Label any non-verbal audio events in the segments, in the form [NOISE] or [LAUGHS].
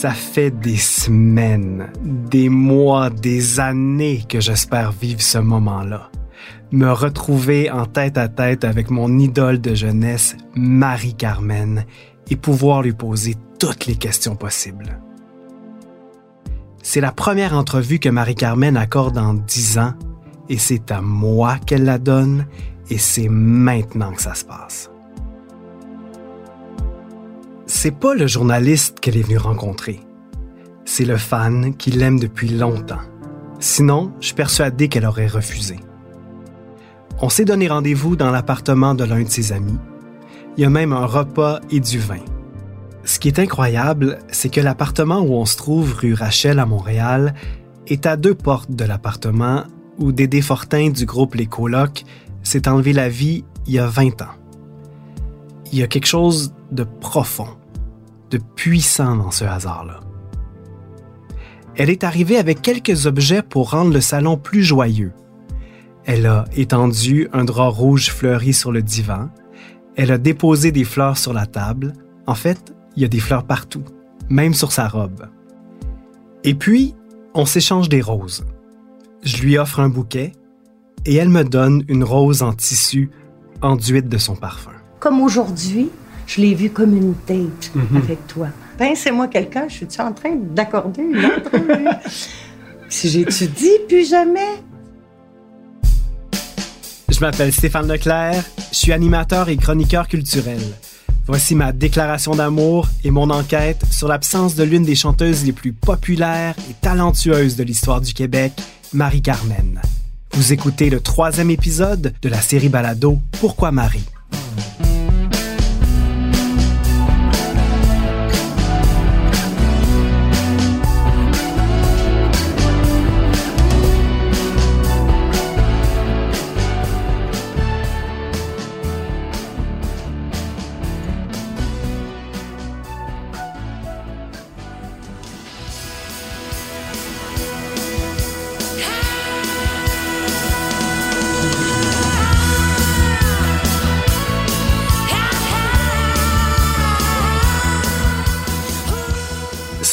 Ça fait des semaines, des mois, des années que j'espère vivre ce moment-là. Me retrouver en tête à tête avec mon idole de jeunesse, Marie-Carmen, et pouvoir lui poser toutes les questions possibles. C'est la première entrevue que Marie-Carmen accorde en dix ans, et c'est à moi qu'elle la donne, et c'est maintenant que ça se passe c'est pas le journaliste qu'elle est venue rencontrer. C'est le fan qui l'aime depuis longtemps. Sinon, je suis persuadé qu'elle aurait refusé. On s'est donné rendez-vous dans l'appartement de l'un de ses amis. Il y a même un repas et du vin. Ce qui est incroyable, c'est que l'appartement où on se trouve rue Rachel à Montréal est à deux portes de l'appartement où Dédé Fortin du groupe Les Colocs s'est enlevé la vie il y a 20 ans. Il y a quelque chose de profond de puissant dans ce hasard-là. Elle est arrivée avec quelques objets pour rendre le salon plus joyeux. Elle a étendu un drap rouge fleuri sur le divan. Elle a déposé des fleurs sur la table. En fait, il y a des fleurs partout, même sur sa robe. Et puis, on s'échange des roses. Je lui offre un bouquet et elle me donne une rose en tissu enduite de son parfum. Comme aujourd'hui, je l'ai vu comme une date mhm. avec toi. Pince-moi quelqu'un, je suis en train d'accorder une entrevue? [LAUGHS] si j'étudie, plus jamais. Je m'appelle Stéphane Leclerc, je suis animateur et chroniqueur culturel. Voici ma déclaration d'amour et mon enquête sur l'absence de l'une des chanteuses les plus populaires et talentueuses de l'histoire du Québec, Marie-Carmen. Vous écoutez le troisième épisode de la série Balado Pourquoi Marie?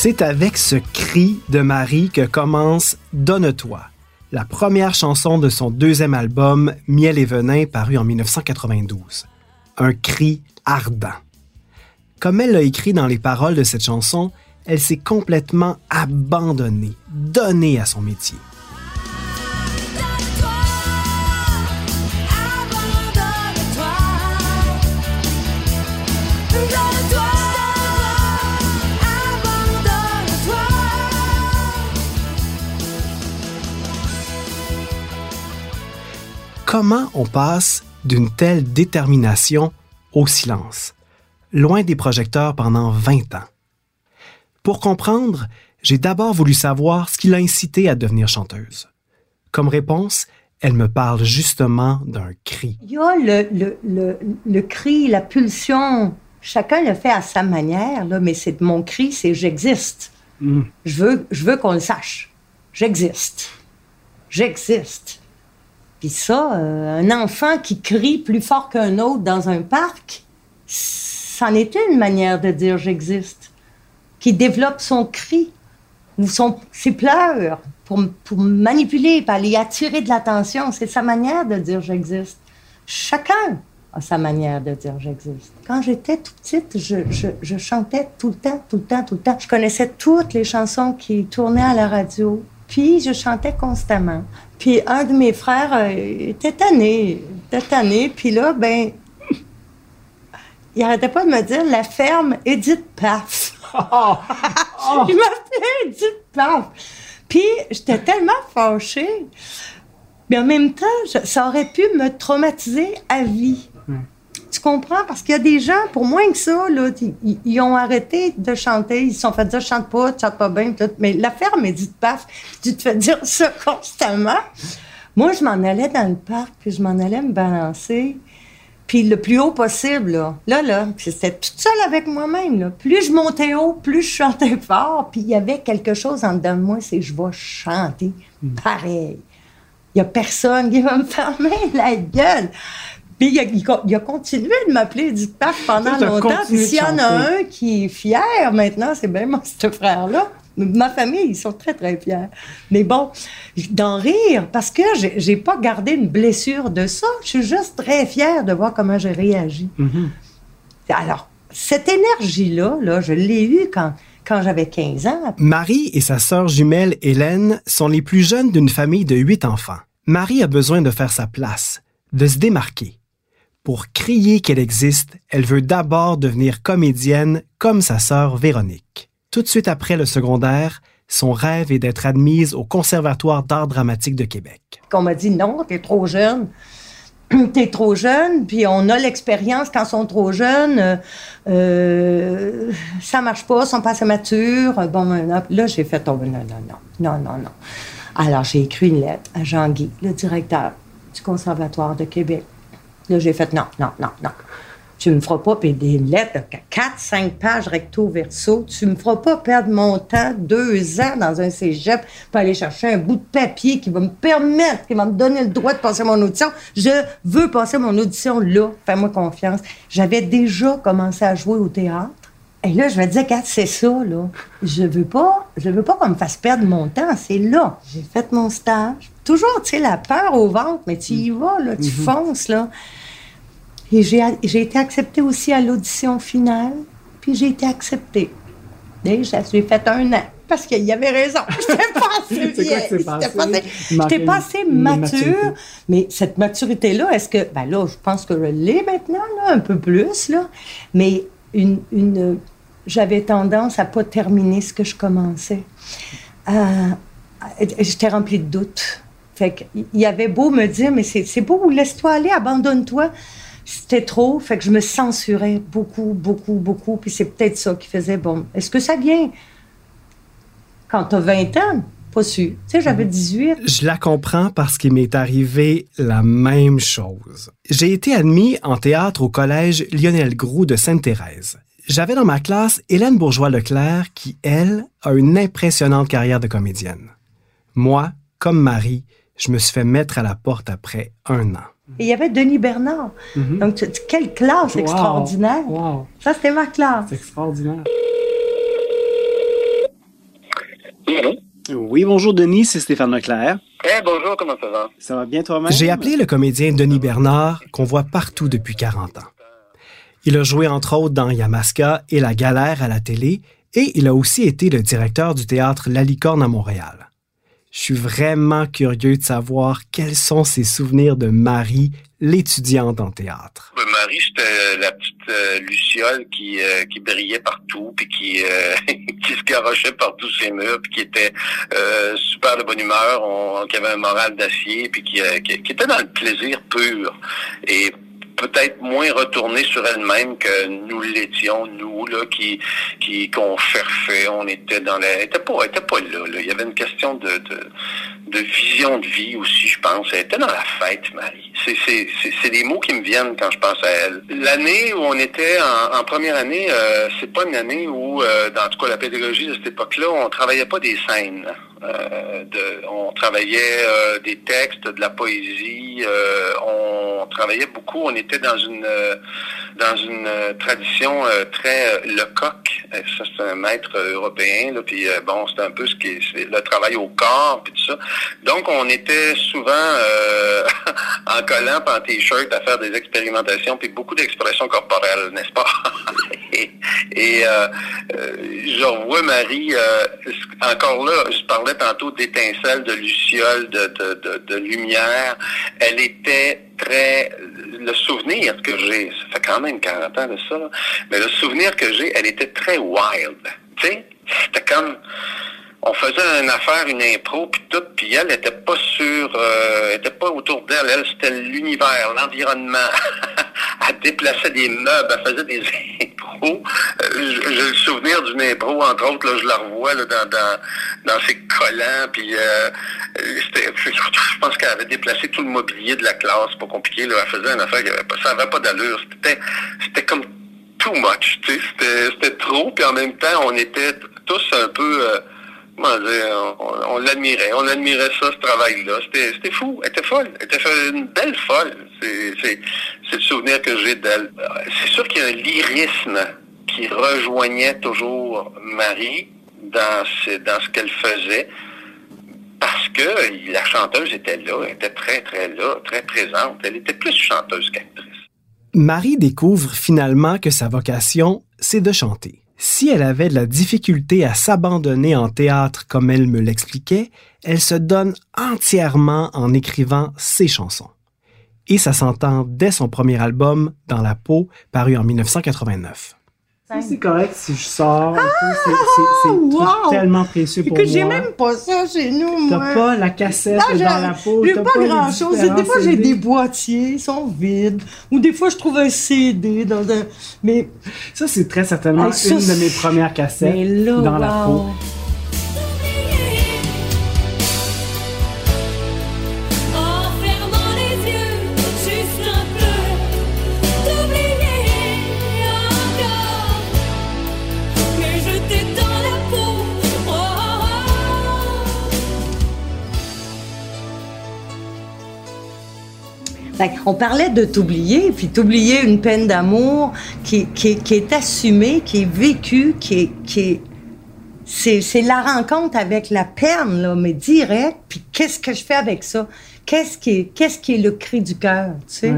C'est avec ce cri de Marie que commence Donne-toi, la première chanson de son deuxième album Miel et venin paru en 1992. Un cri ardent. Comme elle l'a écrit dans les paroles de cette chanson, elle s'est complètement abandonnée, donnée à son métier. Comment on passe d'une telle détermination au silence, loin des projecteurs pendant 20 ans? Pour comprendre, j'ai d'abord voulu savoir ce qui l'a incité à devenir chanteuse. Comme réponse, elle me parle justement d'un cri. Il y a le, cri, la pulsion. Chacun le fait à sa manière, là, mais c'est mon cri, c'est j'existe. Mm. Je veux, je veux qu'on le sache. j'existe. J'existe. Puis ça, euh, un enfant qui crie plus fort qu'un autre dans un parc, c'en était une manière de dire j'existe. Qui développe son cri ou son, ses pleurs pour, pour manipuler, pour aller attirer de l'attention. C'est sa manière de dire j'existe. Chacun a sa manière de dire j'existe. Quand j'étais toute petite, je, je chantais tout le temps, tout le temps, tout le temps. Je connaissais toutes les chansons qui tournaient à la radio. Puis je chantais constamment. Puis un de mes frères euh, était tanné, était tanné. Puis là, ben, il arrêtait pas de me dire la ferme Edith Paf. [LAUGHS] [LAUGHS] il m'appelait Edith Paf. Puis j'étais tellement fâchée. Mais en même temps, je- ça aurait pu me traumatiser à vie. Tu comprends? Parce qu'il y a des gens, pour moins que ça, là, ils- ont arrêté de chanter. Ils se sont fait dire, chante pas, tu chantes pas bien. Mais l'affaire dit paf, tu te fais dire ça [LAUGHS] constamment. Moi, je m'en allais dans le parc, puis je m'en allais me balancer. Puis le plus haut possible, là. Là, c'était toute seule avec moi-même. Plus je montais haut, plus je chantais fort. Puis il y avait quelque chose en dedans de moi, c'est je vais chanter pareil. Il y a personne qui va me [LAUGHS] fermer la gueule. Puis il a, il continué de m'appeler du parc pendant longtemps. Puis s'il y en a un qui est fier maintenant, c'est bien moi, [LAUGHS] ce frère-là. Ma famille, ils sont très, très fiers. Mais bon, d'en rire, parce que j'ai pas gardé une blessure de ça. Je suis juste très fière de voir comment j'ai réagi. Alors, cette énergie-là, là, je l'ai eue quand, quand j'avais 15 ans. Marie et sa sœur jumelle Hélène sont les plus jeunes d'une famille de huit enfants. Marie a besoin de faire sa place, de se démarquer. Pour crier qu'elle existe, elle veut d'abord devenir comédienne comme sa sœur Véronique. Tout de suite après le secondaire, son rêve est d'être admise au Conservatoire d'art dramatique de Québec. qu'on m'a dit non, t'es trop jeune. [CLEARS THROAT] T'es trop jeune, puis on a l'expérience quand ils sont trop jeunes, euh, euh, ça marche pas, ils sont pas assez matures. Bon, maintenant, là, j'ai fait, non, non, non, non, non, non. Alors, j'ai écrit une lettre à Jean-Guy, le directeur du Conservatoire de Québec. Là, j'ai fait, non, non, non, non. Tu me feras pas, puis des lettres de 4, 5 pages recto verso, tu me feras pas perdre mon temps deux ans dans un cégep pour aller chercher un bout de papier qui va me permettre, qui va me donner le droit de passer mon audition. Je veux passer mon audition là. Fais-moi confiance. J'avais déjà commencé à jouer au théâtre. Et là, je me disais, regarde, c'est ça, là. Je veux pas, je veux pas qu'on me fasse perdre mon temps. C'est là. J'ai fait mon stage. Toujours, tu sais, la peur au ventre, mais tu y vas, là, tu fonces, là. Et j'ai, été acceptée aussi à l'audition finale, puis j'ai été acceptée. Et j'ai fait un an. Parce qu'il y avait raison. [LAUGHS] J'étais pas assez vieille. J'étais pas assez- assez mature. maturité. Mais cette maturité-là, est-ce que. Ben là, je pense que je l'ai maintenant, là, un peu plus, là. Mais une. une j'avais tendance à pas terminer ce que je commençais. Euh, J'étais remplie de doutes. Fait qu'il y avait beau me dire, mais c'est beau, laisse-toi aller, abandonne-toi. C'était trop, fait que je me censurais beaucoup, beaucoup, beaucoup. Puis c'est peut-être ça qui faisait, bon, est-ce que ça vient? Quand t'as 20 ans? Pas sûr. Tu sais, j'avais 18. Je la comprends parce qu'il m'est arrivé la même chose. J'ai été admis en théâtre au collège Lionel Groux de Sainte-Thérèse. J'avais dans ma classe Hélène Bourgeois-Leclerc qui, elle, a une impressionnante carrière de comédienne. Moi, comme Marie, je me suis fait mettre à la porte après un an. Et il y avait Denis Bernard. Donc, tu- tu- quelle classe Wow. extraordinaire. Wow, Ça, c'était ma classe. c'est extraordinaire. Oui, bonjour Denis, c'est Stéphane Leclerc. Eh, bonjour, comment ça va? Ça va bien toi-même? J'ai appelé le comédien Denis Bernard, qu'on voit partout depuis 40 ans. Il a joué entre autres dans Yamaska et La Galère à la télé, et il a aussi été le directeur du théâtre La Licorne à Montréal. Je suis vraiment curieux de savoir quels sont ses souvenirs de Marie, l'étudiante en théâtre. Ben, Marie, c'était la petite euh, Luciole qui, euh, qui brillait partout, puis qui, euh, [LAUGHS] qui se garochait par tous ses murs, puis qui était euh, super de bonne humeur, qui avait un moral d'acier, puis qui, euh, qui, était dans le plaisir pur. Peut-être moins retournée sur elle-même que nous l'étions, nous, là, qui, qui, qu'on cherchait, on était dans la, elle était pas, elle était pas là, là. Il y avait une question de, de, de vision de vie aussi, je pense. Elle était dans la fête, Marie. C'est, c'est, c'est, c'est des mots qui me viennent quand je pense à elle. L'année où on était en, en première année, euh, c'est pas une année où, euh, dans tout cas la pédagogie de cette époque-là, on travaillait pas des scènes. Euh, on travaillait euh, des textes, de la poésie. euh, on travaillait beaucoup. On était dans une dans une tradition très Lecoq. Ça c'est un maître européen. Là, puis bon, c'est un peu ce qui le travail au corps puis tout ça. Donc on était souvent [LAUGHS] en collant, en t-shirt à faire des expérimentations puis beaucoup d'expressions corporelles, n'est-ce pas? [LAUGHS] Et, je revois Marie, encore là, je parlais tantôt d'étincelles, de lucioles, de, de, de, lumière. Elle était très... Le souvenir que j'ai, ça fait quand même 40 ans de ça, mais le souvenir que j'ai, elle était très wild. Tu sais, c'était comme on faisait une affaire, une impro, puis tout, puis elle était pas sur, euh, était pas autour d'elle. Elle, c'était l'univers, l'environnement. [LAUGHS] elle déplaçait des meubles, elle faisait des Euh, J'ai le souvenir d'une impro, entre autres, là, je la revois là, dans, dans, ses collants, puis euh, je pense qu'elle avait déplacé tout le mobilier de la classe, pas compliqué. Là, elle faisait une affaire qui avait pas, ça avait pas d'allure. C'était, comme too much, c'était, c'était trop, puis en même temps, on était tous un peu, euh, on, l'admirait, on admirait ça, ce travail-là. C'était, fou, elle était folle, elle était une belle folle. C'est le souvenir que j'ai d'elle. C'est sûr qu'il y a un lyrisme qui rejoignait toujours Marie dans ce, dans ce qu'elle faisait. Parce que la chanteuse était là, elle était très, très là, très présente. Elle était plus chanteuse qu'actrice. Marie découvre finalement que sa vocation, c'est de chanter. Si elle avait de la difficulté à s'abandonner en théâtre comme elle me l'expliquait, elle se donne entièrement en écrivant ses chansons. Et ça s'entend dès son premier album, Dans la peau, paru en 1989. C'est correct si je sors peu. C'est- wow! tellement précieux pour que moi. j'ai même pas ça chez nous, moi. T'as pas la cassette Non, dans la peau. J'ai t'as pas, les grand chose. différents Des fois, j'ai des boîtiers, ils sont vides. Ou des fois, je trouve un CD dans un. Mais. Ça, c'est très certainement ça, une de mes premières cassettes là, dans la peau. On parlait de t'oublier, puis t'oublier une peine d'amour qui, qui, qui est assumée, qui est vécue, qui est. Qui est c'est, c'est la rencontre avec la peine, là, mais direct. Puis qu'est-ce que je fais avec ça? Qu'est-ce qui est, qu'est-ce qui est le cri du cœur, tu sais?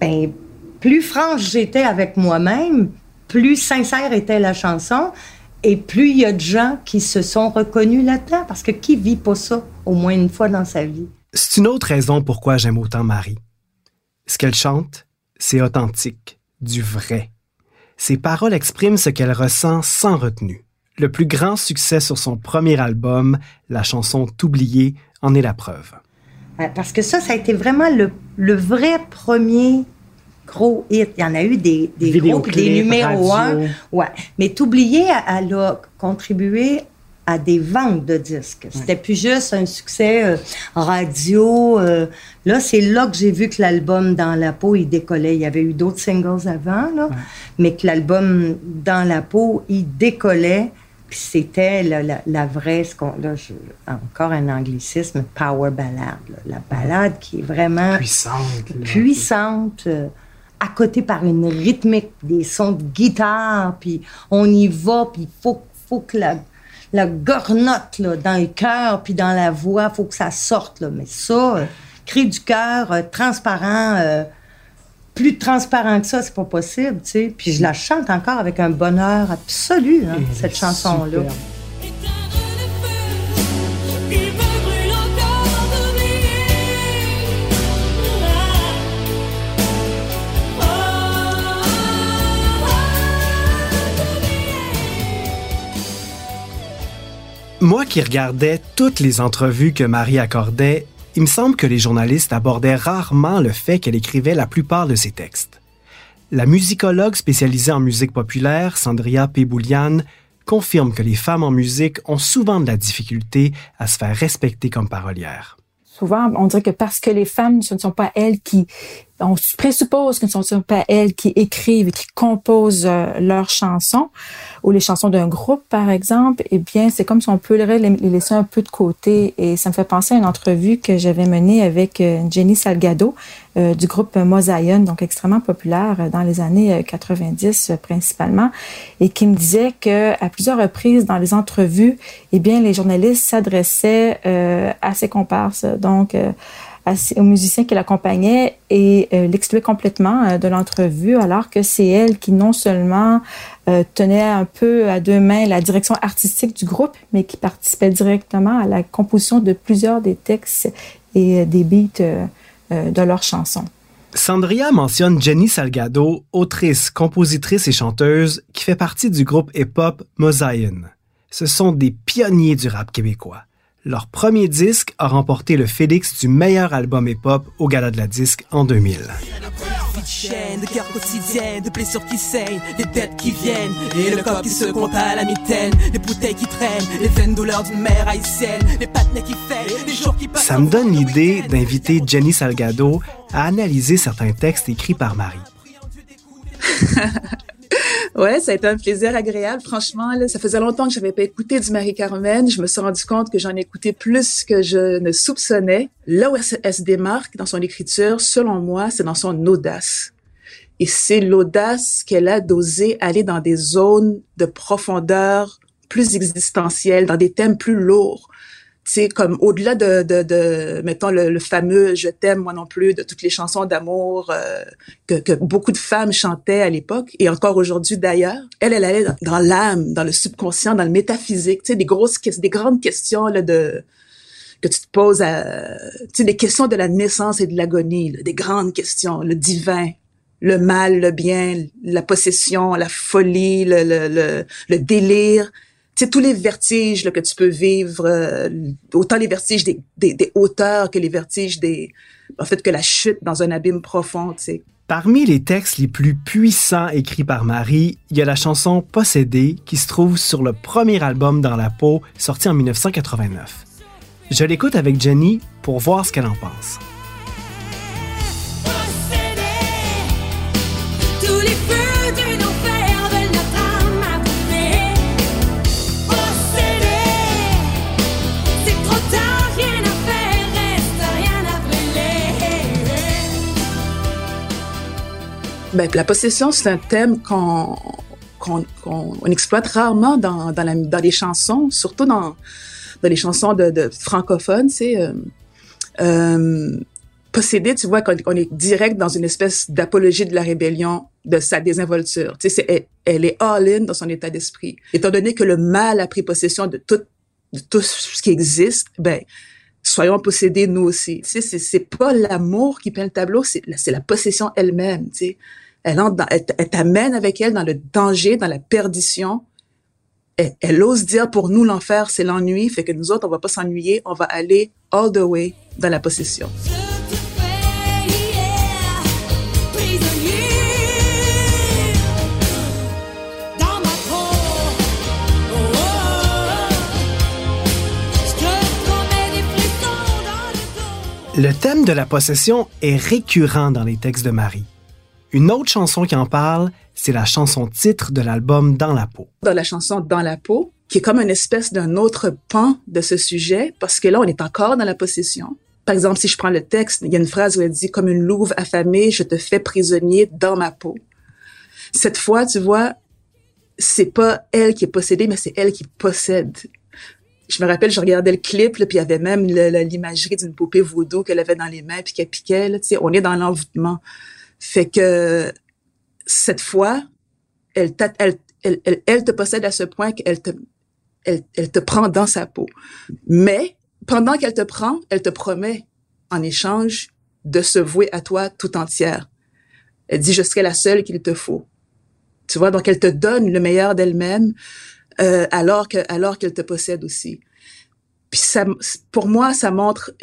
Ben, plus franche j'étais avec moi-même, plus sincère était la chanson, et plus il y a de gens qui se sont reconnus là-dedans. Parce que qui vit pas ça au moins une fois dans sa vie? C'est une autre raison pourquoi j'aime autant Marie. Ce qu'elle chante, c'est authentique, du vrai. Ses paroles expriment ce qu'elle ressent sans retenue. Le plus grand succès sur son premier album, la chanson T'oublier, en est la preuve. Parce que ça, ça a été vraiment le, le vrai premier gros hit. Il y en a eu des, des gros puis des numéros radio. un. Ouais. Mais t'oublier, elle a contribué à des ventes de disques. C'était plus juste un succès euh, radio. euh. là, c'est là que j'ai vu que l'album Dans la peau, il décollait. Il y avait eu d'autres singles avant, là, mais que l'album Dans la peau, il décollait. Puis c'était la, la, la vraie, ce qu'on, là, je- encore un anglicisme, power ballad. là. La ballade qui est vraiment Puissante. là. puissante, euh, à côté par une rythmique, des sons de guitare, puis on y va, puis il faut, faut que la, la gornotte là, dans le cœur, puis dans la voix, faut que ça sorte. Là. Mais ça, euh, cri du cœur, euh, transparent, euh, plus transparent que ça, c'est pas possible, tu sais. Puis je la chante encore avec un bonheur absolu, hein, Et cette chanson-là. Moi qui regardais toutes les entrevues que Marie accordait, il me semble que les journalistes abordaient rarement le fait qu'elle écrivait la plupart de ses textes. La musicologue spécialisée en musique populaire, Sandria Peboulian, confirme que les femmes en musique ont souvent de la difficulté à se faire respecter comme parolières. Souvent, on dirait que parce que les femmes, ce ne sont pas elles qui, on présuppose que ne sont pas elles qui écrivent et qui composent euh, leurs chansons ou les chansons d'un groupe, par exemple, eh bien, c'est comme si on peut les, laisser un peu de côté. Et ça me fait penser à une entrevue que j'avais menée avec euh, Jenny Salgado euh, du groupe Mosaïon, donc extrêmement populaire dans les années euh, 90 euh, principalement, et qui me disait que à plusieurs reprises dans les entrevues, eh bien, les journalistes s'adressaient à ses comparses, donc à aux musiciens qui l'accompagnaient et euh, l'excluaient complètement euh, de l'entrevue, alors que c'est elle qui non seulement euh, tenait un peu à deux mains la direction artistique du groupe, mais qui participait directement à la composition de plusieurs des textes et euh, des beats de leurs chansons. Sandria mentionne Jenny Salgado, autrice, compositrice et chanteuse, qui fait partie du groupe hip-hop Mosaïen. Ce sont des pionniers du rap québécois. Leur premier disque a remporté le Félix du meilleur album hip-hop au Gala de la Disque en 2000. Vie de chaîne, de guerre quotidienne, de blessures qui saignent, des dettes qui viennent, et le corps qui se compte à la mitaine, les bouteilles qui traînent, les vaines douleurs d'une mère haïtienne, les patinets qui fait, les jours qui passent. Ça me donne l'idée d'inviter Jenny Salgado à analyser certains textes écrits par Marie. [LAUGHS] Ouais, ça a été un plaisir agréable. Franchement, là, ça faisait longtemps que j'avais pas écouté du Marie-Carmen. Je me suis rendu compte que j'en écoutais plus que je ne soupçonnais. Là où elle se, démarque dans son écriture, selon moi, c'est dans son audace. Et c'est l'audace qu'elle a d'oser aller dans des zones de profondeur plus existentielles, dans des thèmes plus lourds. Tu sais, comme au-delà de, de, de, mettons, le, le fameux « Je t'aime, moi non plus » de toutes les chansons d'amour euh, que, que beaucoup de femmes chantaient à l'époque, et encore aujourd'hui d'ailleurs. Elle, elle allait dans, l'âme, dans le subconscient, dans le métaphysique, tu sais, des grosses, des grandes questions là, de que tu te poses à, tu sais, des questions de la naissance et de l'agonie, des grandes questions, le divin, le mal, le bien, la possession, la folie, le, le, le délire. Sais, tous les vertiges que tu peux vivre, euh, autant les vertiges des, des, des hauteurs que les vertiges des... En fait, que la chute dans un abîme profond, tu sais. Parmi les textes les plus puissants écrits par Marie, il y a la chanson Possédée qui se trouve sur le premier album Dans la peau, sorti en 1989. Je l'écoute avec Jenny pour voir ce qu'elle en pense. La possession, c'est un thème qu'on qu'on on exploite rarement dans, dans, la, dans les chansons, surtout dans, dans les chansons de, de francophones. C'est euh, euh, possédé, tu vois, qu'on on est direct dans une espèce d'apologie de la rébellion, de sa désinvolture. Tu sais, c'est- elle, est all-in dans son état d'esprit. Étant donné que le mal a pris possession de tout, de tout ce qui existe, ben soyons possédés nous aussi. Tu sais, c'est, pas l'amour qui peint le tableau, c'est la possession elle-même. Tu sais, elle entre dans, t'amène avec elle dans le danger, dans la perdition. Elle, elle ose dire pour nous l'enfer c'est l'ennui, fait que nous autres on va pas s'ennuyer, on va aller all the way dans la possession. Le thème de la possession est récurrent dans les textes de Marie. Une autre chanson qui en parle, c'est la chanson titre de l'album Dans la peau. Dans la chanson Dans la peau, qui est comme une espèce d'un autre pan de ce sujet, parce que là on est encore dans la possession. Par exemple, si je prends le texte, il y a une phrase où elle dit comme une louve affamée, je te fais prisonnier dans ma peau. Cette fois, tu vois, c'est pas elle qui est possédée, mais c'est elle qui possède. Je me rappelle, je regardais le clip, puis il y avait même l'imagerie d'une poupée vaudou qu'elle avait dans les mains, puis qu'elle piquait. Là, on est dans l'envoûtement. Fait que cette fois, elle, elle, elle, elle, te possède à ce point qu'elle te, elle, elle te prend dans sa peau. Mais pendant qu'elle te prend, elle te promet en échange de se vouer à toi tout entière. Elle dit, je serai la seule qu'il te faut. Tu vois, donc elle te donne le meilleur d'elle-même euh, alors alors qu'elle te possède aussi. Puis ça, pour moi, ça montre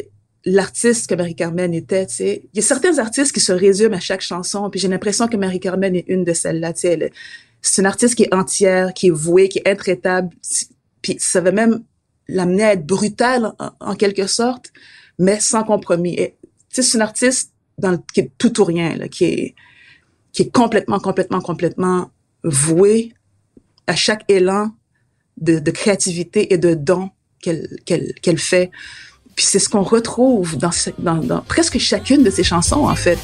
l'artiste que Marie-Carmen était. Tu sais, il y a certains artistes qui se résument à chaque chanson. Puis j'ai l'impression que Marie-Carmen est une de celles-là. Tu sais, c'est une artiste qui est entière, qui est vouée, qui est intraitable. Puis ça va même l'amener à être brutale en, quelque sorte, mais sans compromis. Tu sais, c'est une artiste qui est tout ou rien, là, qui est, complètement, complètement, complètement vouée à chaque élan de, créativité et de don qu'elle qu'elle fait. Puis c'est ce qu'on retrouve dans, ce- dans, dans presque chacune de ses chansons, en fait.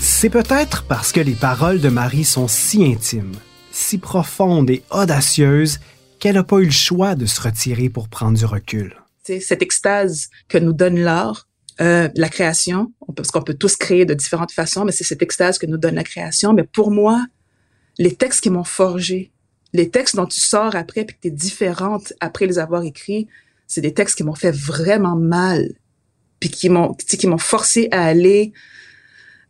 C'est peut-être parce que les paroles de Marie sont si intimes, si profondes et audacieuses qu'elle n'a pas eu le choix de se retirer pour prendre du recul. C'est cette extase que nous donne l'art, euh, la création, parce qu'on peut tous créer de différentes façons, mais c'est cette extase que nous donne la création. Mais pour moi, les textes qui m'ont forgé, les textes dont tu sors après puis que tu es différente après les avoir écrits, c'est des textes qui m'ont fait vraiment mal, puis qui m'ont qui m'ont forcé à aller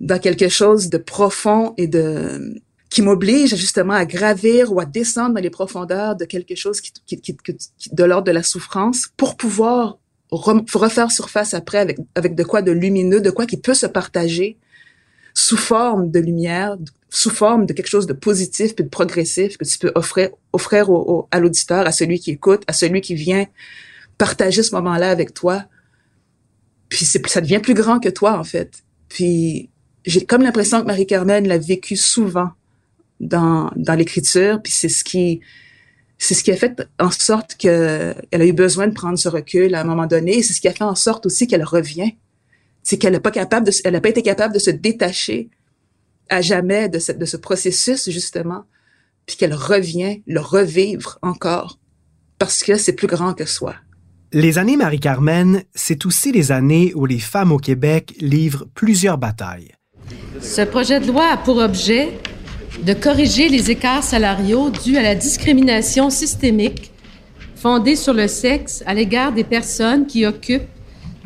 dans quelque chose de profond et de qui m'oblige justement à gravir ou à descendre dans les profondeurs de quelque chose qui, qui, qui, de l'ordre de la souffrance pour pouvoir refaire surface après avec, avec de quoi de lumineux, de quoi qui peut se partager sous forme de lumière, sous forme de quelque chose de positif puis de progressif que tu peux offrir, offrir au, au- à l'auditeur, à celui qui écoute, à celui qui vient partager ce moment-là avec toi. Puis ça devient plus grand que toi, en fait. Puis j'ai comme l'impression que Marie-Carmen l'a vécu souvent dans, dans l'écriture, puis c'est ce qui c'est ce qui a fait en sorte que elle a eu besoin de prendre ce recul à un moment donné, et c'est ce qui a fait en sorte aussi qu'elle revient. C'est qu'elle n'a pas capable de, elle n'a pas été capable de se détacher à jamais de ce, de ce processus justement, puis qu'elle revient le revivre encore parce que c'est plus grand que soi. Les années Marie-Carmen, c'est aussi les années où les femmes au Québec livrent plusieurs batailles. Ce projet de loi a pour objet de corriger les écarts salariaux dus à la discrimination systémique fondée sur le sexe à l'égard des personnes qui occupent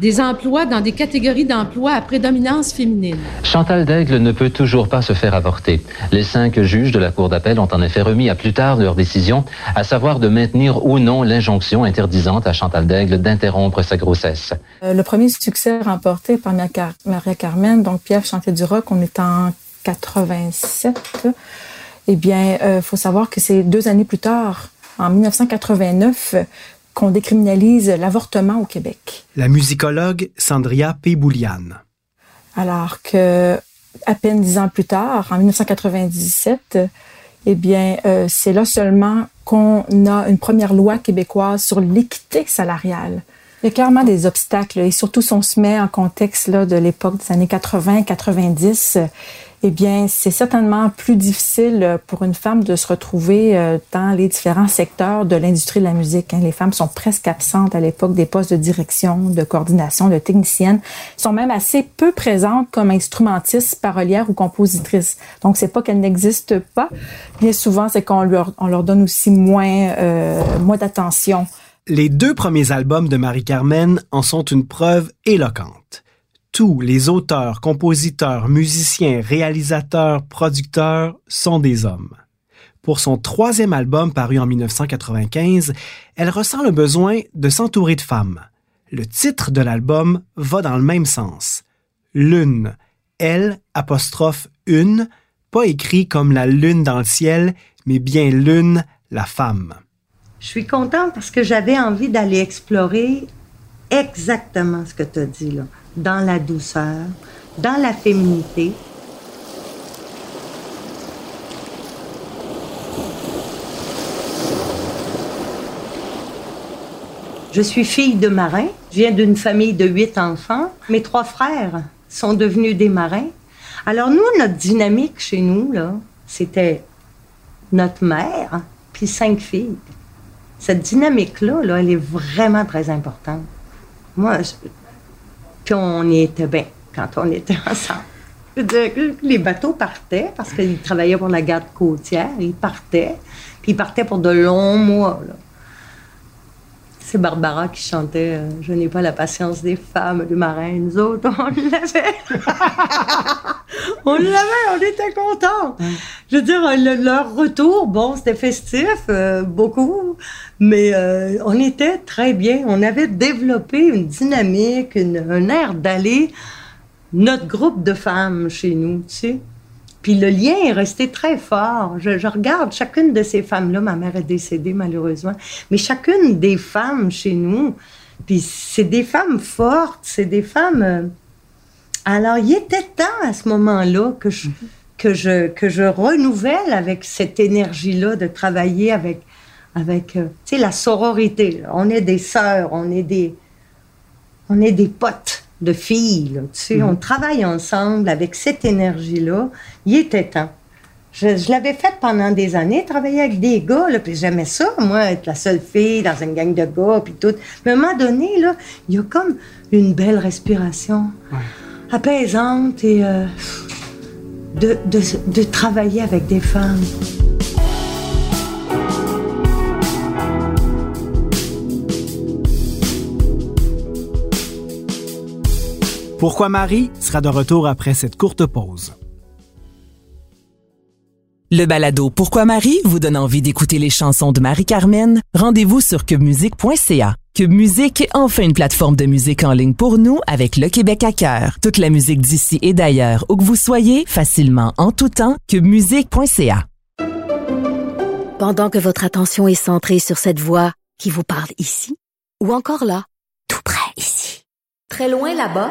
des emplois dans des catégories d'emplois à prédominance féminine. Chantal Daigle ne peut toujours pas se faire avorter. Les cinq juges de la Cour d'appel ont en effet remis à plus tard leur décision, à savoir de maintenir ou non l'injonction interdisant à Chantal Daigle d'interrompre sa grossesse. Euh, le premier succès remporté par Maria Car- Maria Carmen, donc Pierre chantait du rock, on est en 87. Eh bien, il faut savoir que c'est deux années plus tard, en 1989, qu'on décriminalise l'avortement au Québec. La musicologue Sandria P. Boulian. Alors que, à peine dix ans plus tard, en 1997, eh bien, euh, c'est là seulement qu'on a une première loi québécoise sur l'équité salariale. Il y a clairement des obstacles, et surtout si on se met en contexte là, de l'époque des années 80-90, eh bien, c'est certainement plus difficile pour une femme de se retrouver euh, dans les différents secteurs de l'industrie de la musique. hein. Les femmes sont presque absentes à l'époque des postes de direction, de coordination, de technicienne. Elles sont même assez peu présentes comme instrumentistes, parolières ou compositrices. Donc, c'est pas qu'elles n'existent pas. Bien souvent, c'est qu'on leur, on leur donne aussi moins, euh, moins d'attention. Les deux premiers albums de Marie-Carmen en sont une preuve éloquente. Tous les auteurs, compositeurs, musiciens, réalisateurs, producteurs sont des hommes. Pour son troisième album paru en 1995, elle ressent le besoin de s'entourer de femmes. Le titre de l'album va dans le même sens. Lune. L apostrophe une, pas écrit comme la lune dans le ciel, mais bien lune, la femme. Je suis contente parce que j'avais envie d'aller explorer exactement ce que tu as dit là, dans la douceur, dans la féminité. Je suis fille de marin. Je viens d'une famille de huit enfants. Mes trois frères sont devenus des marins. Alors nous, notre dynamique chez nous, là, c'était notre mère puis cinq filles. Cette dynamique-là, là, elle est vraiment très importante. Moi, était quand on était [LAUGHS] ensemble. Dire que les bateaux partaient parce qu'ils travaillaient pour la garde côtière. Ils partaient, puis ils partaient pour de longs mois. C'est Barbara qui chantait euh, Je n'ai pas la patience des femmes, du marin. Nous autres, on l'avait. [LAUGHS] on l'avait, on était contents. Je veux dire, le- leur retour, bon, c'était festif, euh, beaucoup, mais euh, on était très bien. On avait développé une dynamique, une- un air d'aller. Notre groupe de femmes chez nous, tu sais. Puis le lien est resté très fort. Je, regarde chacune de ces femmes-là. Ma mère est décédée malheureusement, mais chacune des femmes chez nous, Puis c'est des femmes fortes, c'est des femmes. euh, Alors, il était temps à ce moment-là que je, renouvelle avec cette énergie-là de travailler avec, avec euh, la sororité. On est des sœurs, on est des, on est des potes de filles. là, tu sais. Mhm. On travaille ensemble avec cette énergie-là. Il était temps. Je, je l'avais fait pendant des années, travailler avec des gars, là, puis j'aimais ça, moi, être la seule fille dans une gang de gars, puis tout. Mais à un moment donné, là, il y a comme une belle respiration apaisante et euh, de, de, de travailler avec des femmes. Pourquoi Marie sera de retour après cette courte pause. Le balado Pourquoi Marie vous donne envie d'écouter les chansons de Marie-Carmen? Rendez-vous sur cubemusique.ca. Cube Musique est enfin une plateforme de musique en ligne pour nous avec le Québec à cœur. Toute la musique d'ici et d'ailleurs, où que vous soyez, facilement en tout temps, cubemusique.ca. Pendant que votre attention est centrée sur cette voix qui vous parle ici, ou encore là, tout près ici, très loin là-bas,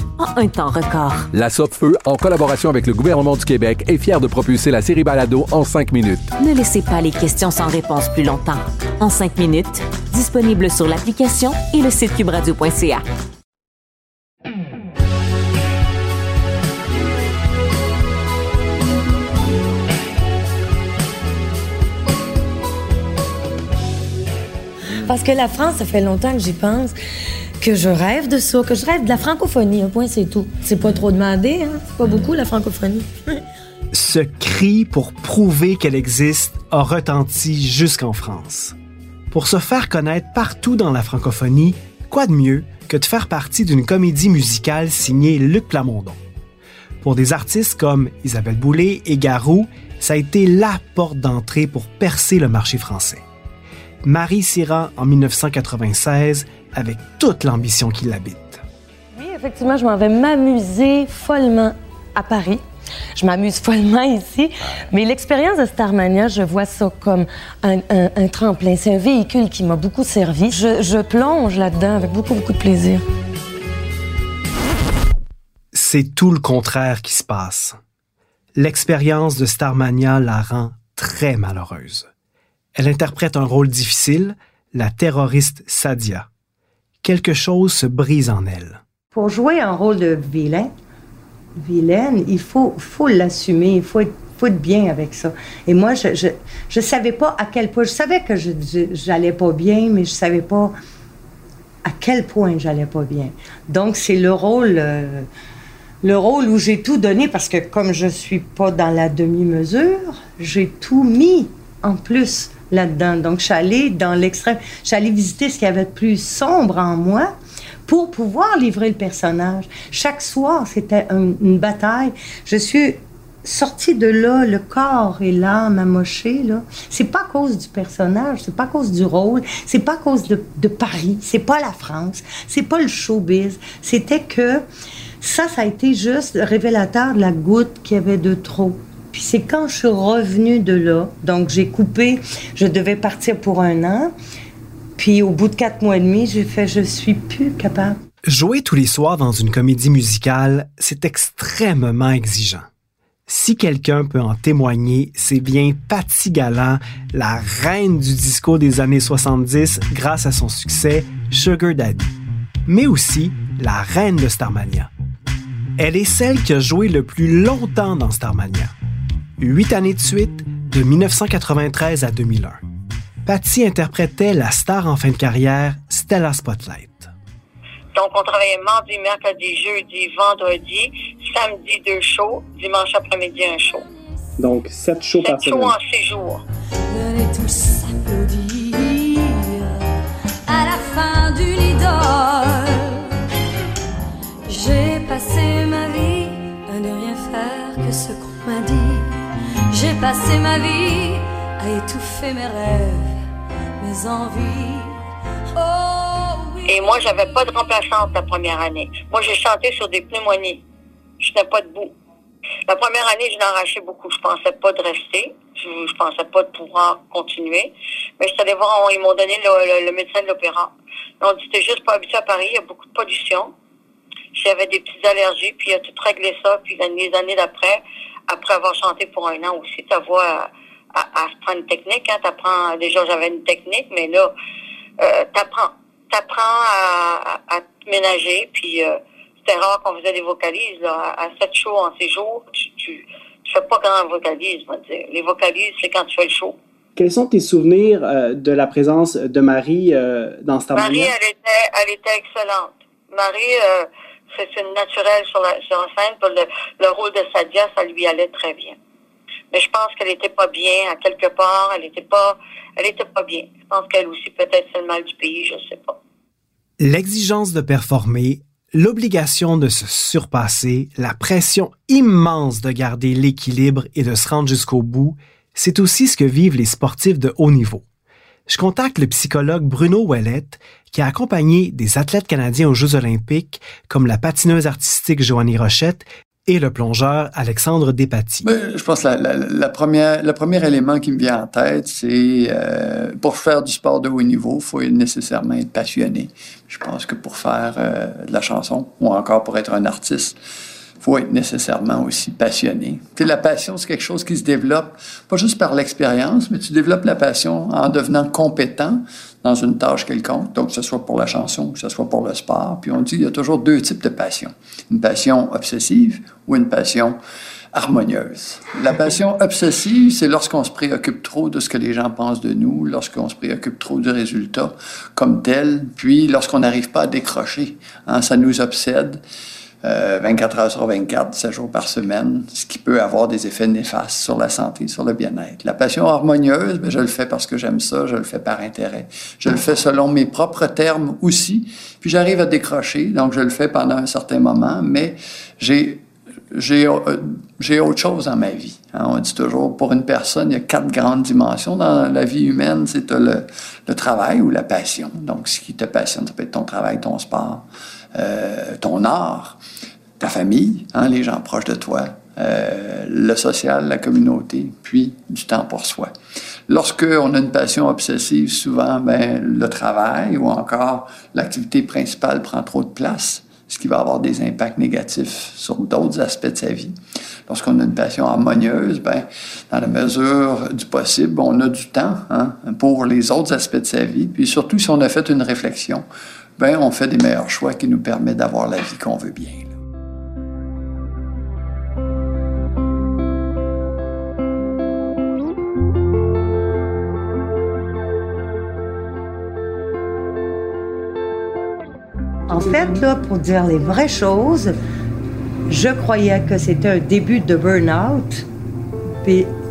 en un temps record. La Feu, en collaboration avec le gouvernement du Québec, est fière de propulser la série Balado en cinq minutes. Ne laissez pas les questions sans réponse plus longtemps. En cinq minutes, disponible sur l'application et le site cubradio.ca. Parce que la France, ça fait longtemps que j'y pense, que je rêve de ça, que je rêve de la francophonie. Un point, c'est tout. C'est pas trop demandé, hein? C'est pas beaucoup, la francophonie. [LAUGHS] Ce cri pour prouver qu'elle existe a retenti jusqu'en France. Pour se faire connaître partout dans la francophonie, quoi de mieux que de faire partie d'une comédie musicale signée Luc Plamondon? Pour des artistes comme Isabelle Boulay et Garou, ça a été la porte d'entrée pour percer le marché français. Marie s'y rend en 1996 avec toute l'ambition qui l'habite. Oui, effectivement, je m'en vais m'amuser follement à Paris. Je m'amuse follement ici, mais l'expérience de Starmania, je vois ça comme un, un- un tremplin. C'est un véhicule qui m'a beaucoup servi. Je, je plonge là-dedans avec beaucoup, beaucoup de plaisir. C'est tout le contraire qui se passe. L'expérience de Starmania la rend très malheureuse. Elle interprète un rôle difficile, la terroriste Sadia. Quelque chose se brise en elle. Pour jouer un rôle de vilain, vilaine, il faut, l'assumer, il faut être, bien avec ça. Et moi, je, je, savais pas à quel point, je savais que je, je- j'allais pas bien, mais je savais pas à quel point j'allais pas bien. Donc, c'est le rôle, euh, le rôle où j'ai tout donné parce que comme je suis pas dans la demi-mesure, j'ai tout mis en plus là-dedans. Donc, je suis allée dans l'extrême. Je suis allée visiter ce qu'il y avait de plus sombre en moi pour pouvoir livrer le personnage. Chaque soir, c'était un- une bataille. Je suis sortie de là, le corps et l'âme amochée, là. C'est pas à cause du personnage, c'est pas à cause du rôle, c'est pas à cause de, de Paris, c'est pas la France, c'est pas le showbiz. C'était que ça, ça a été juste le révélateur de la goutte qu'il y avait de trop. Puis c'est quand je suis revenue de là, donc j'ai coupé, je devais partir pour un an. Puis au bout de quatre mois et demi, j'ai fait, je suis plus capable. Jouer tous les soirs dans une comédie musicale, c'est extrêmement exigeant. Si quelqu'un peut en témoigner, c'est bien Patty Gallant, la reine du disco des années 70 grâce à son succès Sugar Daddy, mais aussi la reine de Starmania. Elle est celle qui a joué le plus longtemps dans Starmania. Huit années de suite, de 1993 à 2001. Patty interprétait la star en fin de carrière, Stella Spotlight. Donc, on travaillait mardi, mercredi, jeudi, vendredi, samedi deux shows, dimanche après-midi un show. Donc, sept shows par Sept shows semaine. en six jours. Venez tous applaudir à la fin d'une idole. J'ai passé ma vie à ne rien faire que ce qu'on m'a dit. J'ai passé ma vie à étouffer mes rêves, mes envies. Oh. Et moi, j'avais pas de remplaçante la première année. Moi, j'ai chanté sur des pneumonies. Je n'étais pas debout. La première année, je l'ai arraché beaucoup. Je pensais pas de rester. Je, je pensais pas de pouvoir continuer. Mais je suis allée voir, ils m'ont donné le, médecin de l'opéra. Ont dit, t'es juste pas habitué à Paris, il y a beaucoup de pollution. J'avais des petites allergies, puis il a tout réglé ça. Puis les années d'après, après avoir chanté pour un an aussi, ta voix se prendre une technique. Hein, t'apprends, déjà j'avais une technique, mais là, euh, t'apprends. T'apprends à, à, à te ménager, puis euh, c'était rare qu'on faisait des vocalises. Là. À, sept shows en six jours, tu, tu, tu fais pas grand vocalise, on va dire. Les vocalises, c'est quand tu fais le show. Quels sont tes souvenirs euh, de la présence de Marie euh, dans Marie, Starmania? elle était, elle était excellente. Marie, euh, c'est une naturelle sur la, sur scène. Pour le, le rôle de Sadia, ça lui allait très bien. Mais je pense qu'elle était pas bien à quelque part. Elle était pas, elle était pas bien. Je pense qu'elle aussi peut-être c'est le mal du pays, je sais pas. L'exigence de performer, l'obligation de se surpasser, la pression immense de garder l'équilibre et de se rendre jusqu'au bout, c'est aussi ce que vivent les sportifs de haut niveau. Je contacte le psychologue Bruno Ouellette, qui a accompagné des athlètes canadiens aux Jeux olympiques, comme la patineuse artistique Joanie Rochette et le plongeur Alexandre Despatie. Ben, je pense que le premier élément qui me vient en tête, c'est euh, pour faire du sport de haut niveau, il faut nécessairement être passionné. Je pense que pour faire euh, de la chanson ou encore pour être un artiste, il faut être nécessairement aussi passionné. Tu sais, la passion, c'est quelque chose qui se développe pas juste par l'expérience, mais tu développes la passion en devenant compétent dans une tâche quelconque, donc que ce soit pour la chanson, que ce soit pour le sport. Puis on dit qu'il y a toujours deux types de passion. Une passion obsessive ou une passion harmonieuse. La passion obsessive, c'est lorsqu'on se préoccupe trop de ce que les gens pensent de nous, lorsqu'on se préoccupe trop du résultat comme tel, puis lorsqu'on n'arrive pas à décrocher. Hein, ça nous obsède. Euh, 24 heures sur 24, 7 jours par semaine, ce qui peut avoir des effets néfastes sur la santé, sur le bien-être. La passion harmonieuse, ben, je le fais parce que j'aime ça, je le fais par intérêt. Je le fais selon mes propres termes aussi, puis j'arrive à décrocher, donc je le fais pendant un certain moment, mais j'ai j'ai euh, autre chose dans ma vie. Hein. On dit toujours, pour une personne, il y a quatre grandes dimensions dans la vie humaine. C'est le, le travail ou la passion. Donc, ce qui te passionne, ça peut être ton travail, ton sport, euh, ton art, ta famille, hein, les gens proches de toi, euh, le social, la communauté, puis du temps pour soi. Lorsque on a une passion obsessive, souvent, ben, le travail ou encore l'activité principale prend trop de place, ce qui va avoir des impacts négatifs sur d'autres aspects de sa vie. Lorsqu'on a une passion harmonieuse, ben, dans la mesure du possible, on a du temps hein, pour les autres aspects de sa vie. Puis surtout, si on a fait une réflexion, on fait des meilleurs choix qui nous permettent d'avoir la vie qu'on veut bien. En fait, là, pour dire les vraies choses, je croyais que c'était un début de burn-out.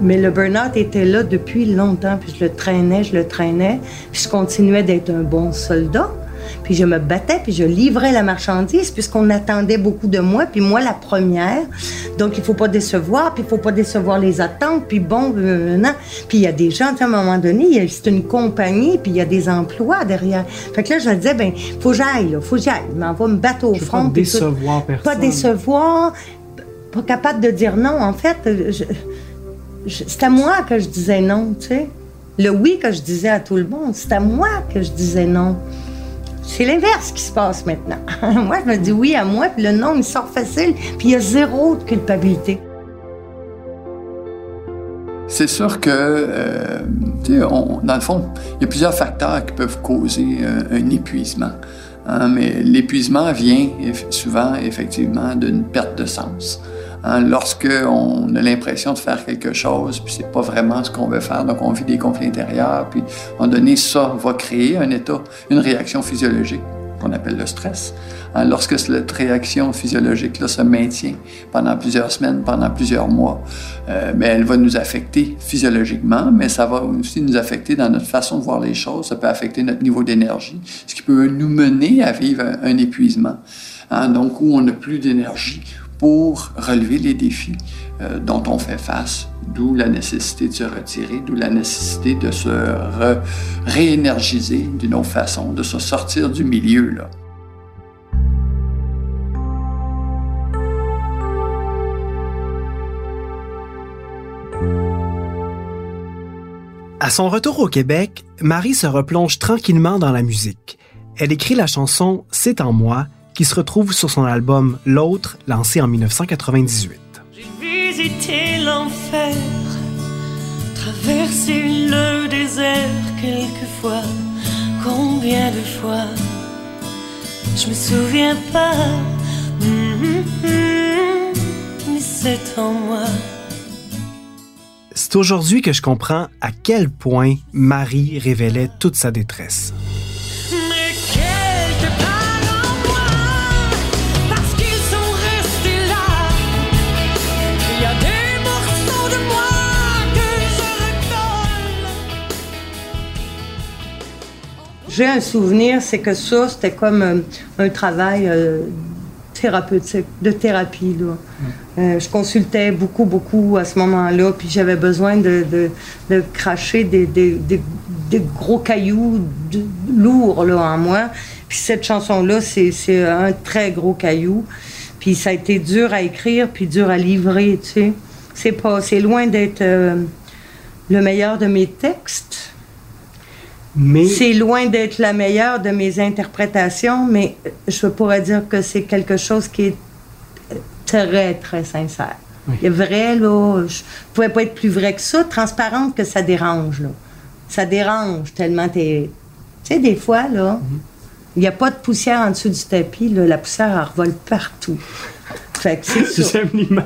Mais le burn-out était là depuis longtemps, puis je le traînais, je le traînais, puis je continuais d'être un bon soldat. Puis je me battais, puis je livrais la marchandise, puisqu'on attendait beaucoup de moi, puis moi la première. Donc il faut pas décevoir, puis il faut pas décevoir les attentes, puis bon, euh, non. Puis il y a des gens, à un moment donné, c'est une compagnie, puis il y a des emplois derrière. Fait que là, je me disais, ben, faut que j'aille, faut que j'aille. Mais on va me battre au Je front. pas puis tout. décevoir Pas personne. décevoir, pas capable de dire non. En fait, je- c'est à moi que je disais non, tu sais. Le oui que je disais à tout le monde, c'est à moi que je disais non. C'est l'inverse qui se passe maintenant. [LAUGHS] moi, je me dis oui à moi, puis le non, il sort facile, puis il y a zéro de culpabilité. C'est sûr que, euh, on- dans le fond, il y a plusieurs facteurs qui peuvent causer un, un épuisement. hein, mais l'épuisement vient souvent, effectivement, d'une perte de sens. Hein, lorsque on a l'impression de faire quelque chose, puis c'est pas vraiment ce qu'on veut faire, donc on vit des conflits intérieurs, puis à un moment donné, ça va créer un état, une réaction physiologique qu'on appelle le stress. Hein, lorsque cette réaction physiologique-là se maintient pendant plusieurs semaines, pendant plusieurs mois, euh, mais elle va nous affecter physiologiquement, mais ça va aussi nous affecter dans notre façon de voir les choses. Ça peut affecter notre niveau d'énergie, ce qui peut nous mener à vivre un, épuisement. Hein, donc, où on n'a plus d'énergie pour relever les défis euh, dont on fait face, d'où la nécessité de se retirer, d'où la nécessité de se réénergiser d'une autre façon, de se sortir du milieu. Là. À son retour au Québec, Marie se replonge tranquillement dans la musique. Elle écrit la chanson C'est en moi qui se retrouve sur son album L'autre, lancé en 1998. J'ai visité l'enfer, traversé le désert quelquefois. Combien de fois? Je me souviens pas, mm -hmm, mais c'est en moi. C'est aujourd'hui que je comprends à quel point Marie révélait toute sa détresse. J'ai un souvenir, c'est que ça, c'était comme euh, un travail euh, thérapeutique, de thérapie. Là. Euh, je consultais beaucoup, beaucoup à ce moment-là, puis j'avais besoin de, de, de cracher des, des, des, des, gros cailloux de- lourds là, en moi. Puis cette chanson-là, c'est c'est un très gros caillou. Puis ça a été dur à écrire, puis dur à livrer, tu sais. C'est pas, c'est loin d'être euh, le meilleur de mes textes. Mais C'est loin d'être la meilleure de mes interprétations, mais je pourrais dire que c'est quelque chose qui est très, très sincère. Il est vrai, là, je pouvais pas être plus vrai que ça, transparente que ça dérange, là. Ça dérange tellement t'es... Tu sais, des fois, là, il n'y a pas de poussière en dessous du tapis, là, la poussière, elle revole partout. Fait que c'est [LAUGHS] ça.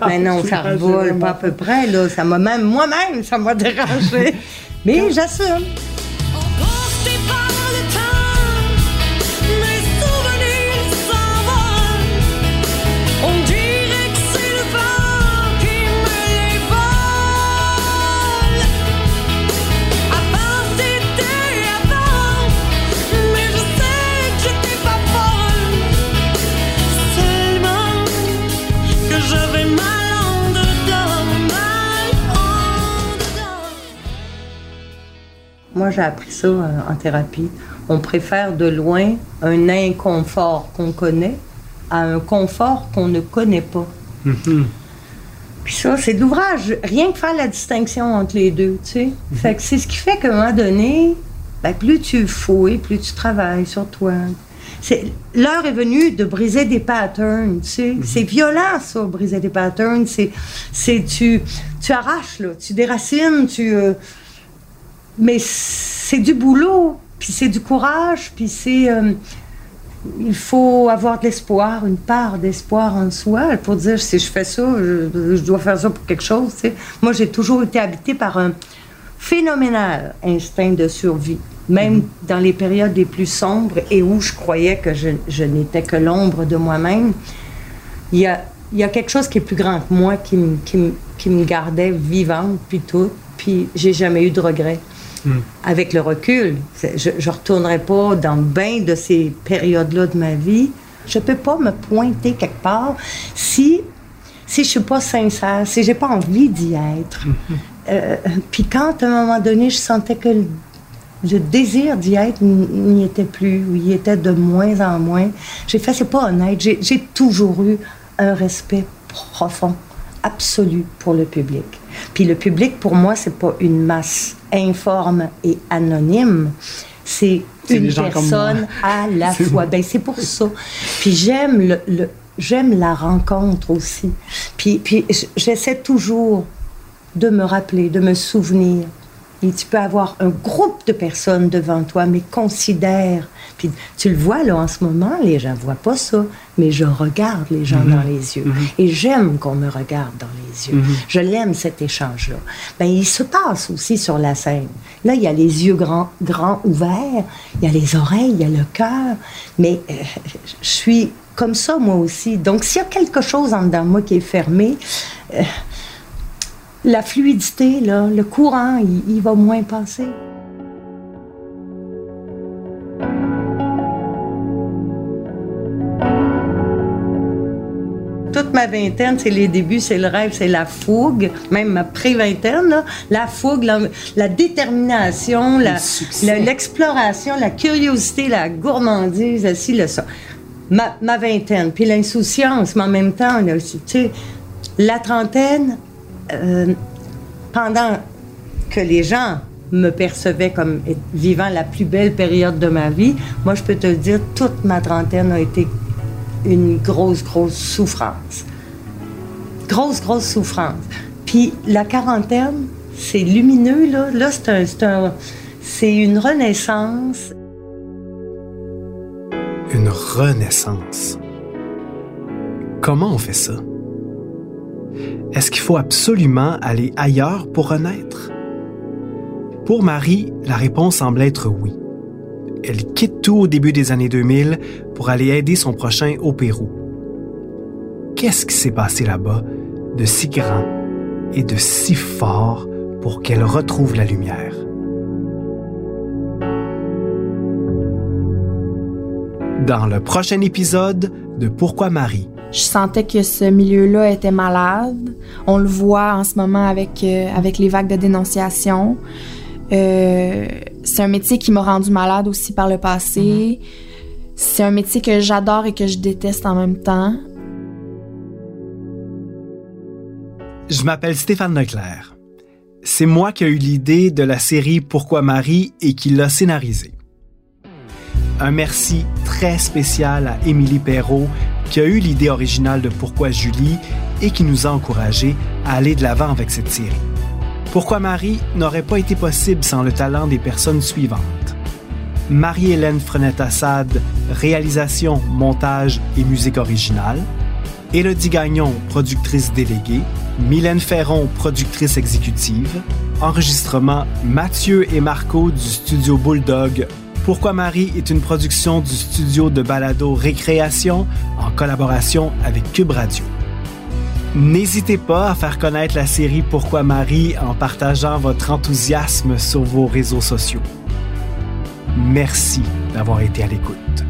Mais non, ça revole pas à peu près, là. Ça m'a même, moi-même, ça m'a dérangé. [LAUGHS] Mais j'assume. deep j'ai appris ça euh, en thérapie. On préfère de loin un inconfort qu'on connaît à un confort qu'on ne connaît pas. Puis ça, c'est de l'ouvrage. Rien que faire la distinction entre les deux, tu sais. Fait que c'est ce qui fait qu'à un moment donné, ben, plus tu fouilles, plus tu travailles sur toi. C'est- L'heure est venue de briser des patterns, tu sais. C'est violent, ça, briser des patterns. C'est, c'est tu, tu arraches, là. Tu déracines, tu... euh, mais c'est du boulot, puis c'est du courage, puis c'est... euh, il faut avoir de l'espoir, une part d'espoir en soi pour dire si je fais ça, je, je dois faire ça pour quelque chose. tu sais. Moi, j'ai toujours été habitée par un phénoménal instinct de survie, même dans les périodes les plus sombres et où je croyais que je, je n'étais que l'ombre de moi-même. Il y a, il y a quelque chose qui est plus grand que moi qui, me- qui, me- qui me gardait vivante, puis tout. Puis j'ai jamais eu de regrets avec le recul, je ne retournerai pas dans bien de ces périodes-là de ma vie. Je ne peux pas me pointer quelque part si, si je ne suis pas sincère, si j'ai pas envie d'y être. Euh, Puis quand, à un moment donné, je sentais que le, le désir d'y être n'y était plus, ou il était de moins en moins, j'ai fait, c'est pas honnête. J'ai toujours eu un respect profond, absolu pour le public. Puis le public, pour moi, c'est pas une masse informe et anonyme. C'est une personne à [LAUGHS] la fois. Ben, c'est pour ça. Puis j'aime le, le- j'aime la rencontre aussi. Puis, puis j'essaie toujours de me rappeler, de me souvenir Et tu peux avoir un groupe de personnes devant toi, mais considère. Puis tu le vois là en ce moment, les gens voient pas ça, mais je regarde les gens Mhm. dans les yeux. Mhm. Et j'aime qu'on me regarde dans les yeux. Mhm. Je l'aime cet échange-là. Ben, il se passe aussi sur la scène. Là, il y a les yeux grands, grands ouverts, il y a les oreilles, il y a le cœur. Mais euh, je suis comme ça, moi aussi. Donc, s'il y a quelque chose en dedans de moi qui est fermé, euh, la fluidité, là, le courant, il, il va moins passer. Toute ma vingtaine, c'est les débuts, c'est le rêve, c'est la fougue. Même ma pré-vingtaine, la fougue, la, la détermination, la- l'exploration, la curiosité, la gourmandise, ci, le ça. Ma, ma vingtaine, puis l'insouciance, mais en même temps, là, tu sais, la trentaine, euh, pendant que les gens me percevaient comme vivant la plus belle période de ma vie, moi, je peux te le dire, toute ma trentaine a été une grosse, grosse souffrance. Grosse, grosse souffrance. Puis la quarantaine, c'est lumineux, là. Là, c'est un- c'est une renaissance. Une renaissance. Comment on fait ça? Est-ce qu'il faut absolument aller ailleurs pour renaître? Pour Marie, la réponse semble être oui. Elle quitte tout au début des années 2000 pour aller aider son prochain au Pérou. Qu'est-ce qui s'est passé là-bas de si grand et de si fort pour qu'elle retrouve la lumière? Dans le prochain épisode de Pourquoi Marie, Je sentais que ce milieu-là était malade. On le voit en ce moment avec, euh, avec les vagues de dénonciation. Euh, c'est un métier qui m'a rendu malade aussi par le passé. C'est un métier que j'adore et que je déteste en même temps. Je m'appelle Stéphane Leclerc. C'est moi qui ai eu l'idée de la série Pourquoi Marie et qui l'a scénarisée. Un merci très spécial à Émilie Perrault qui a eu l'idée originale de Pourquoi Julie et qui nous a encouragés à aller de l'avant avec cette série. Pourquoi Marie n'aurait pas été possible sans le talent des personnes suivantes? Marie-Hélène Frenette-Assad, réalisation, montage et musique originale. Élodie Gagnon, productrice déléguée. Mylène Ferron, productrice exécutive. Enregistrement Mathieu et Marco du studio Bulldog. Pourquoi Marie est une production du studio de balado Récréation en collaboration avec Cube Radio. N'hésitez pas à faire connaître la série Pourquoi Marie en partageant votre enthousiasme sur vos réseaux sociaux. Merci d'avoir été à l'écoute.